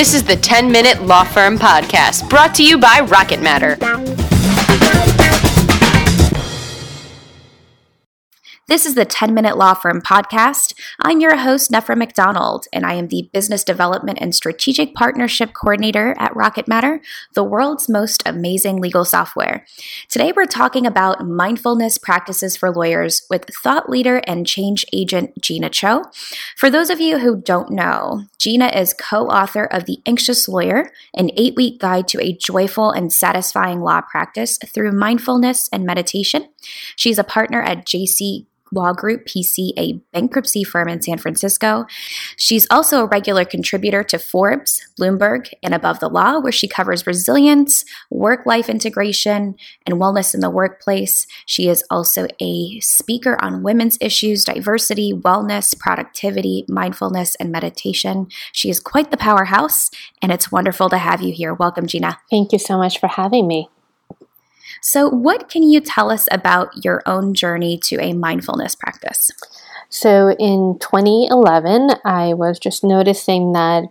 This is the 10 Minute Law Firm Podcast, brought to you by Rocket Matter. This is the 10 Minute Law Firm podcast. I'm your host, Nefra MacDonald, and I am the Business Development and Strategic Partnership Coordinator at Rocket Matter, the world's most amazing legal software. Today, we're talking about mindfulness practices for lawyers with thought leader and change agent Jeena Cho. For those of you who don't know, Jeena is co author of The Anxious Lawyer, an eight week guide to a joyful and satisfying law practice through mindfulness and meditation. She's a partner at JC Law Group PC, a bankruptcy firm in San Francisco. She's also a regular contributor to Forbes, Bloomberg, and Above the Law, where she covers resilience, work life integration, and wellness in the workplace. She is also a speaker on women's issues, diversity, wellness, productivity, mindfulness, and meditation. She is quite the powerhouse, and it's wonderful to have you here. Welcome, Jeena. Thank you so much for having me. So, what can you tell us about your own journey to a mindfulness practice? So, in 2011, I was just noticing that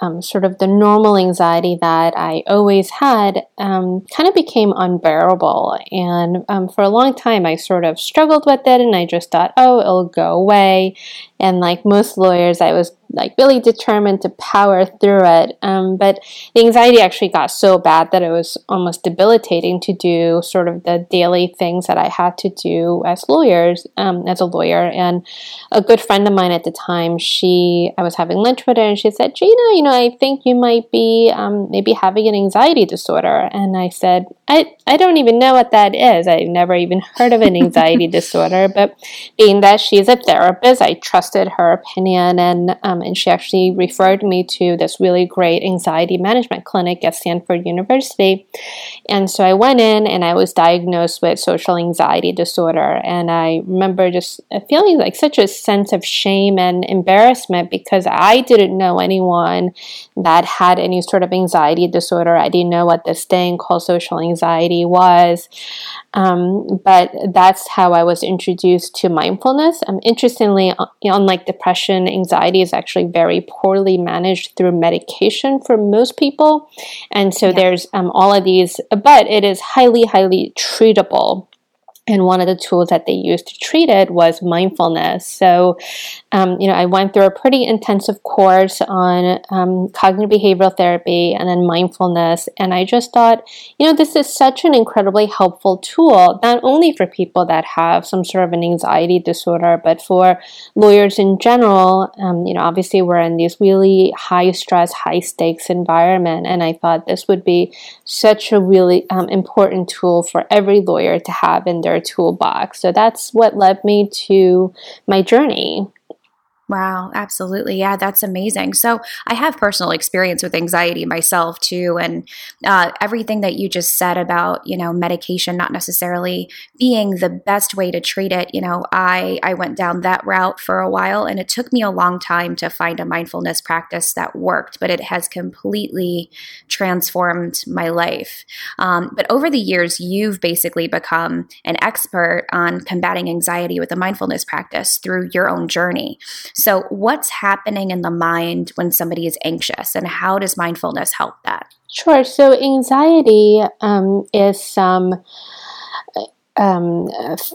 um, sort of the normal anxiety that I always had um, kind of became unbearable. And um, for a long time, I sort of struggled with it and I just thought, oh, it'll go away. And like most lawyers, I was like really determined to power through it. Um, but the anxiety actually got so bad that it was almost debilitating to do sort of the daily things that I had to do as lawyers, um, as a lawyer. And a good friend of mine at the time, she, I was having lunch with her, and she said, Jeena, you know, I think you might be um, maybe having an anxiety disorder. And I said, I, I don't even know what that is. I've never even heard of an anxiety disorder. But being that she's a therapist, I trusted her opinion and um, and she actually referred me to this really great anxiety management clinic at Stanford University. And so I went in and I was diagnosed with social anxiety disorder. And I remember just feeling like such a sense of shame and embarrassment because I didn't know anyone that had any sort of anxiety disorder. I didn't know what this thing called social anxiety was. Um, but that's how I was introduced to mindfulness. Um, interestingly, unlike depression, anxiety is actually very poorly managed through medication for most people. And so yeah. there's um, all of these, but it is highly, highly treatable and one of the tools that they used to treat it was mindfulness. So, um, you know, I went through a pretty intensive course on um, cognitive behavioral therapy and then mindfulness. And I just thought, you know, this is such an incredibly helpful tool, not only for people that have some sort of an anxiety disorder, but for lawyers in general. Um, you know, obviously, we're in these really high stress, high stakes environment. And I thought this would be such a really um, important tool for every lawyer to have in their their toolbox. So that's what led me to my journey. Wow, absolutely. Yeah, that's amazing. So, I have personal experience with anxiety myself too. And uh, everything that you just said about, you know, medication not necessarily being the best way to treat it, you know, I, I went down that route for a while and it took me a long time to find a mindfulness practice that worked, but it has completely transformed my life. Um, but over the years, you've basically become an expert on combating anxiety with a mindfulness practice through your own journey. So, what's happening in the mind when somebody is anxious, and how does mindfulness help that? Sure. So, anxiety um, is some. Um,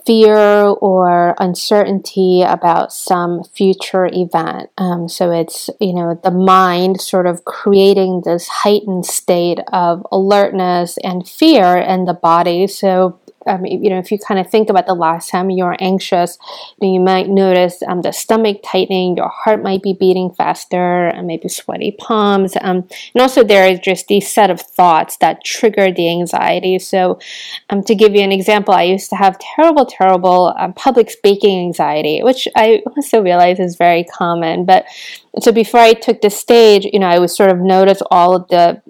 fear or uncertainty about some future event. Um, so it's, you know, the mind sort of creating this heightened state of alertness and fear in the body. So um, you know, if you kind of think about the last time you were anxious, you, might notice um, the stomach tightening, your heart might be beating faster, and maybe sweaty palms. Um, and also, there is just these set of thoughts that trigger the anxiety. So, um, to give you an example, I used to have terrible, terrible um, public speaking anxiety, which I also realize is very common. But so before I took the stage, you know, I would sort of notice all of the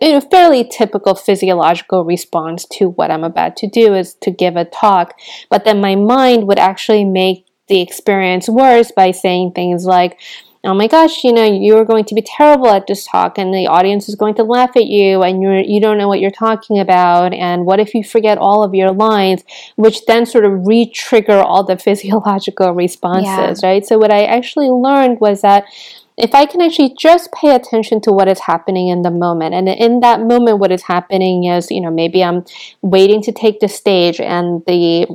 you know, fairly typical physiological response to what I'm about to do is to give a talk. But then my mind would actually make the experience worse by saying things like, oh my gosh, you know, you're going to be terrible at this talk and the audience is going to laugh at you and you're, you don't know what you're talking about. And what if you forget all of your lines, which then sort of re trigger all the physiological responses, yeah. right? So, what I actually learned was that if I can actually just pay attention to what is happening in the moment, and in that moment, what is happening is, you know, maybe I'm waiting to take the stage and the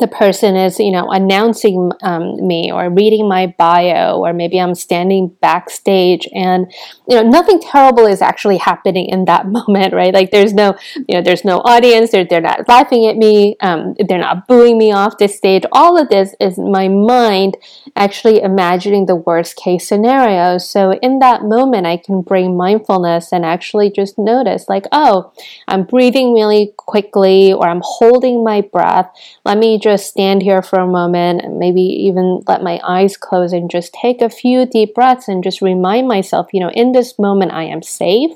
the person is, you know, announcing um, me or reading my bio, or maybe I'm standing backstage and, you know, nothing terrible is actually happening in that moment, right? Like there's no, you know, there's no audience, they're, they're not laughing at me, um, they're not booing me off the stage. All of this is my mind actually imagining the worst case scenario. So in that moment, I can bring mindfulness and actually just notice, like, oh, I'm breathing really quickly, or I'm holding my breath. Let me just stand here for a moment maybe even let my eyes close and just take a few deep breaths and just remind myself, you know, in this moment I am safe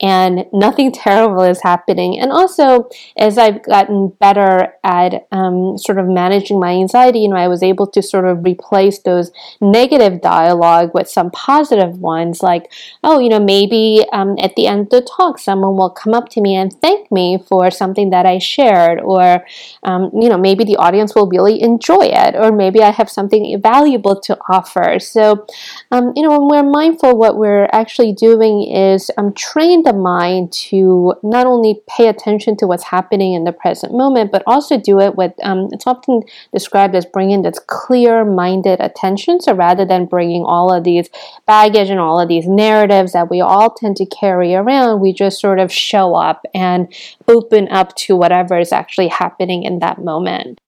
and nothing terrible is happening. And also, as I've gotten better at um, sort of managing my anxiety, you know, I was able to sort of replace those negative dialogue with some positive ones, like, oh, you know, maybe um, at the end of the talk, someone will come up to me and thank me for something that I shared, or, um, you know, maybe the audience will really enjoy it, or maybe I have something valuable to offer. So, um, you know, when we're mindful, what we're actually doing is um, train the mind to not only pay attention to what's happening in the present moment, but also do it with, um, it's often described as bringing this clear minded attention. So rather than bringing all of these baggage and all of these narratives that we all tend to carry around, we just sort of show up and open up to whatever is actually happening in that moment.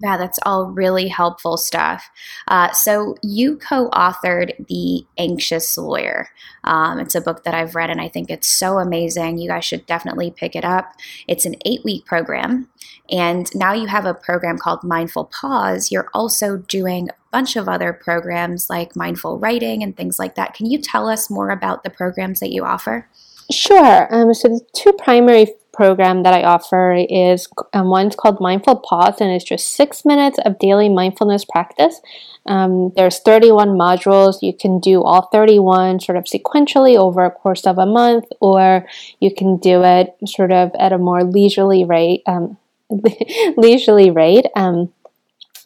Yeah, that's all really helpful stuff. Uh, so, you co authored The Anxious Lawyer. Um, it's a book that I've read and I think it's so amazing. You guys should definitely pick it up. It's an eight week program. And now you have a program called Mindful Pause. You're also doing a bunch of other programs like mindful writing and things like that. Can you tell us more about the programs that you offer? Sure. Um, so the two primary program that I offer is um, one's called Mindful Pause, and it's just six minutes of daily mindfulness practice. Um, there's 31 modules. You can do all 31 sort of sequentially over a course of a month, or you can do it sort of at a more leisurely rate. Um, leisurely rate. Um,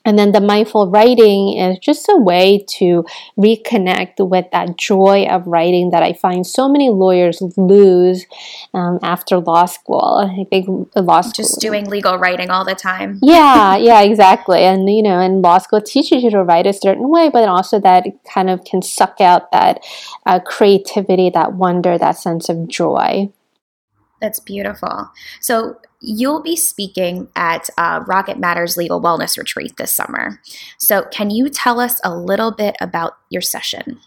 and then the mindful writing is just a way to reconnect with that joy of writing that I find so many lawyers lose um, after law school. I think law school. Just doing legal writing all the time. yeah, yeah, exactly. And, you know, and law school teaches you to write a certain way, but also that kind of can suck out that uh, creativity, that wonder, that sense of joy. That's beautiful. So, you'll be speaking at uh, Rocket Matter's Legal Wellness Retreat this summer. So, can you tell us a little bit about your session?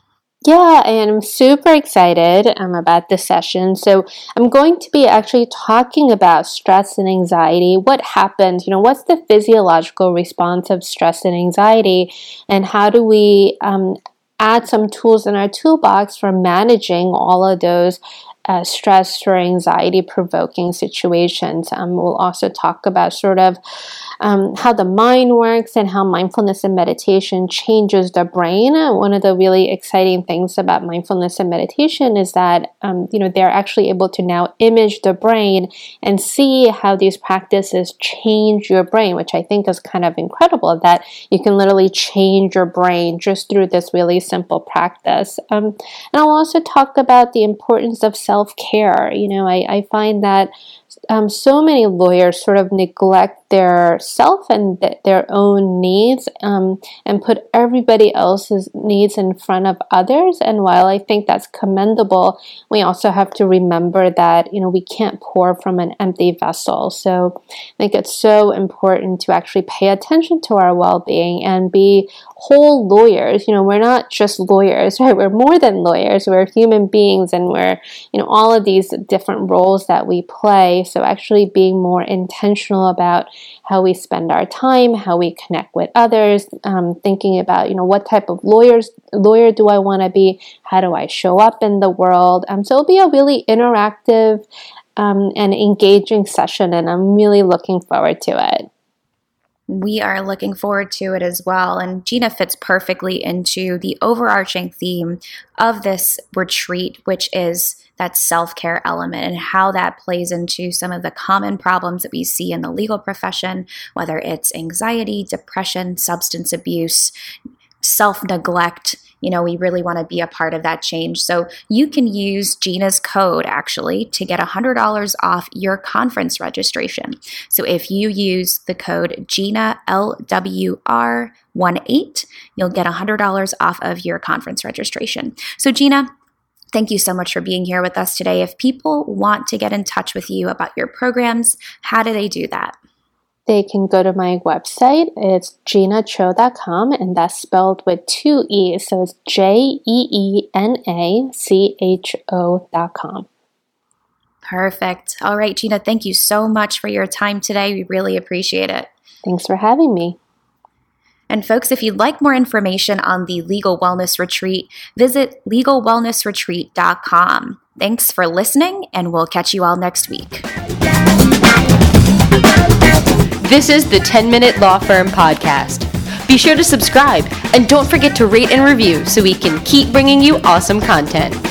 Yeah, and I'm super excited um, about this session. So, I'm going to be actually talking about stress and anxiety. What happens? You know, what's the physiological response of stress and anxiety? And how do we um, add some tools in our toolbox for managing all of those uh, stress or anxiety provoking situations. Um, we'll also talk about sort of um, how the mind works and how mindfulness and meditation changes the brain. One of the really exciting things about mindfulness and meditation is that um, you know they're actually able to now image the brain and see how these practices change your brain, which I think is kind of incredible. That you can literally change your brain just through this really simple practice. Um, and I'll also talk about the importance of self care. You know, I, I find that um, so many lawyers sort of neglect their self and th- their own needs um, and put everybody else's needs in front of others. And while I think that's commendable, we also have to remember that you know we can't pour from an empty vessel. So I think it's so important to actually pay attention to our well-being and be whole lawyers. You know, we're not just lawyers, right? We're more than lawyers. We're human beings, and we're you know all of these different roles that we play. So actually being more intentional about how we spend our time, how we connect with others, um, thinking about you know what type of lawyers lawyer do I want to be, how do I show up in the world. Um, so it'll be a really interactive um, and engaging session, and I'm really looking forward to it we are looking forward to it as well. And Jeena fits perfectly into the overarching theme of this retreat, which is that self care element and how that plays into some of the common problems that we see in the legal profession, whether it's anxiety, depression, substance abuse, self neglect you know, we really want to be a part of that change. So you can use Jeena's code actually to get $100 off your conference registration. So if you use the code Jeena LWR18, you'll get $100 off of your conference registration. So, Jeena, Thank you so much for being here with us today. If people want to get in touch with you about your programs, how do they do that? They can go to my website. It's jeenacho.com, and that's spelled with two E's. So it's J E E N A C H O.com. Perfect. All right, Jeena, thank you so much for your time today. We really appreciate it. Thanks for having me. And folks, if you'd like more information on the Legal Wellness Retreat, visit legalwellnessretreat.com. Thanks for listening, and we'll catch you all next week. This is the 10 Minute Law Firm Podcast. Be sure to subscribe and don't forget to rate and review so we can keep bringing you awesome content.